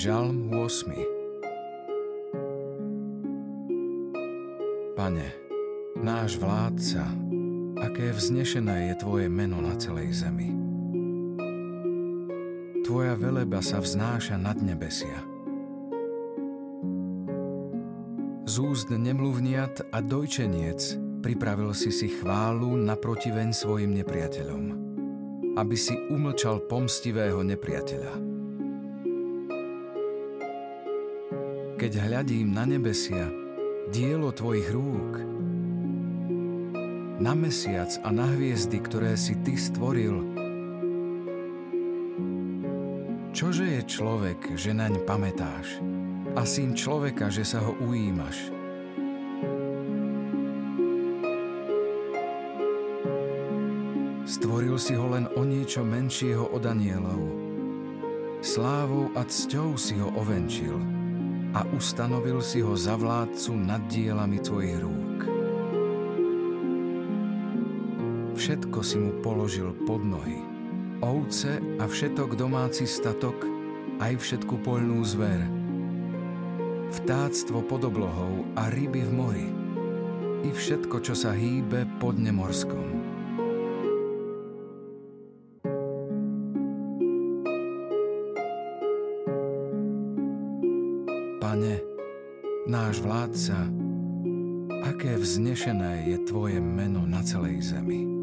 Žalm 8 Pane, náš vládca, aké vznešené je Tvoje meno na celej zemi. Tvoja veleba sa vznáša nad nebesia. Z úst nemluvniat a dojčeniec pripravil si si chválu naprotiveň svojim nepriateľom, aby si umlčal pomstivého nepriateľa. Keď hľadím na nebesia, dielo tvojich rúk, na mesiac a na hviezdy, ktoré si ty stvoril, čože je človek, že naň pamätáš, a syn človeka, že sa ho ujímaš. Stvoril si ho len o niečo menšieho od anielov. Slávou a cťou si ho ovenčil – a ustanovil si ho za vládcu nad dielami tvojich rúk. Všetko si mu položil pod nohy. Ovce a všetok domáci statok, aj všetku poľnú zver. Vtáctvo pod oblohou a ryby v mori. I všetko, čo sa hýbe pod nemorskom. Pane, náš vládca, aké vznešené je Tvoje meno na celej zemi.